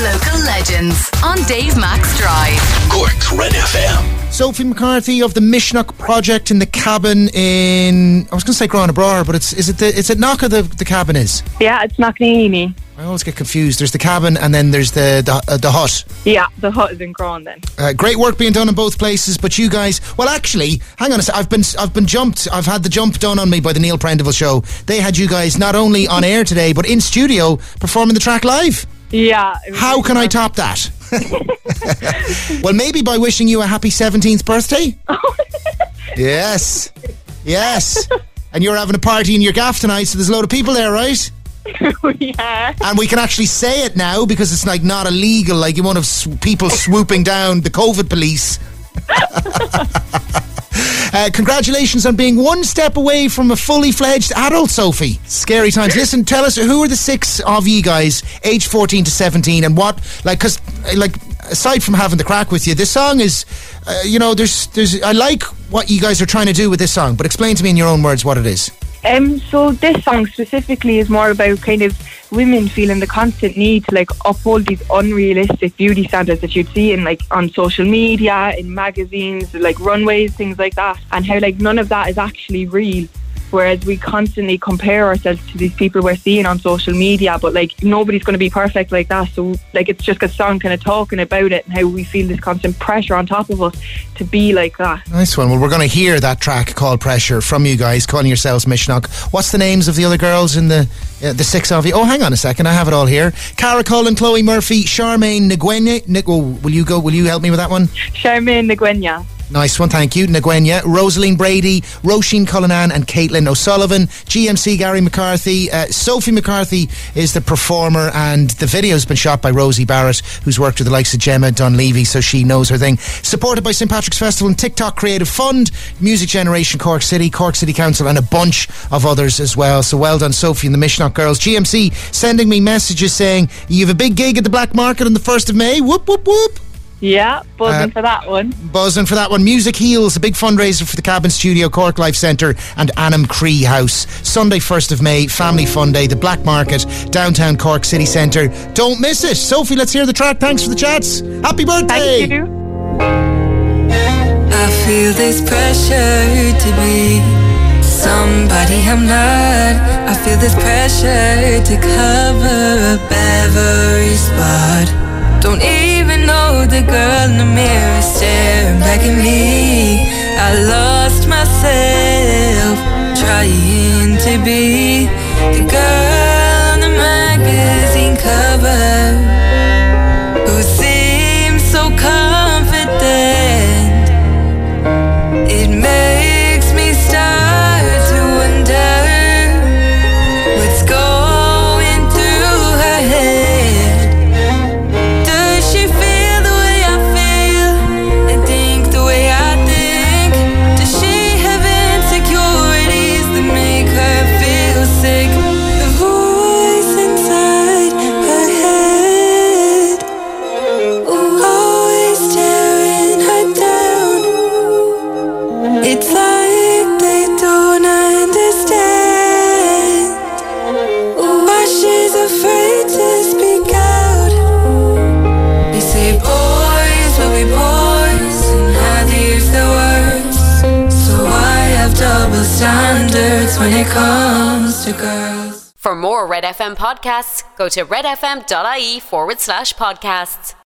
Local legends on Dave Max Drive. Cork's Red FM. Sophie McCarthy of the Misneach Project in the cabin in I was going to say Gurranabraher, but it's is it the it's at Knocker the the cabin is. Yeah, it's Knocknaheeny. I always get confused. There's the cabin and then there's the the, uh, the hut. Yeah, the hut is in Cron then. Uh, great work being done in both places, but you guys, well, actually, hang on a sec. I've been I've been jumped. I've had the jump done on me by the Neil Prendeville show. They had you guys not only on air today, but in studio performing the track live. Yeah. How can I top that? well, maybe by wishing you a happy 17th birthday. yes. Yes. And you're having a party in your gaff tonight, so there's a load of people there, right? yeah. And we can actually say it now because it's like not illegal. Like you won't have sw- people swooping down the COVID police. Uh, congratulations on being one step away from a fully fledged adult, Sophie. Scary times. Listen, tell us who are the six of you guys, age 14 to 17, and what, like, because, like, aside from having the crack with you, this song is, uh, you know, there's, there's, I like what you guys are trying to do with this song, but explain to me in your own words what it is. Um, so this song specifically is more about kind of women feeling the constant need to like uphold these unrealistic beauty standards that you'd see in like on social media, in magazines, like runways, things like that, and how like none of that is actually real. Whereas we constantly compare ourselves to these people we're seeing on social media, but like nobody's going to be perfect like that. So like it's just a song kind of talking about it and how we feel this constant pressure on top of us to be like that. Nice one. Well, we're going to hear that track called Pressure from you guys, calling yourselves Misneach. What's the names of the other girls in the uh, the six of you? Oh, hang on a second. I have it all here. Cara Cullen, Chloe Murphy, Charmaine Nguyen. Nig- oh, will you go? Will you help me with that one? Charmaine Nguyen. Nice one, thank you. Nguyen, Rosaleen Brady, Roisin Cullinan, and Katelynne O'Sullivan. GMC Gary McCarthy. Uh, Sophie McCarthy is the performer, and the video's been shot by Rosie Barrett, who's worked with the likes of Gemma Dunleavy, so she knows her thing. Supported by St Patrick's Festival and TikTok Creative Fund, Music Generation Cork City, Cork City Council, and a bunch of others as well. So well done, Sophie and the Misneach Girls. GMC sending me messages saying you have a big gig at the Black Market on the 1st of May. Whoop, whoop, whoop. Yeah, buzzing Uh, for that one. Buzzing for that one. Music Heals, a big fundraiser for the Kabin Studio, Cork Life Centre, and Annam Cree House. Sunday, 1st of May, Family Fun Day, the Black Market, downtown Cork City Centre. Don't miss it. Sophie, let's hear the track. Thanks for the chats. Happy birthday. Thank you. I feel this pressure to be somebody I'm not. I feel this pressure to cover up every spot. Don't even know the girl in the mirror staring back at me. I lost myself trying to be the girl it comes to girls. For more Red FM podcasts, go to redfm.ie forward slash podcasts.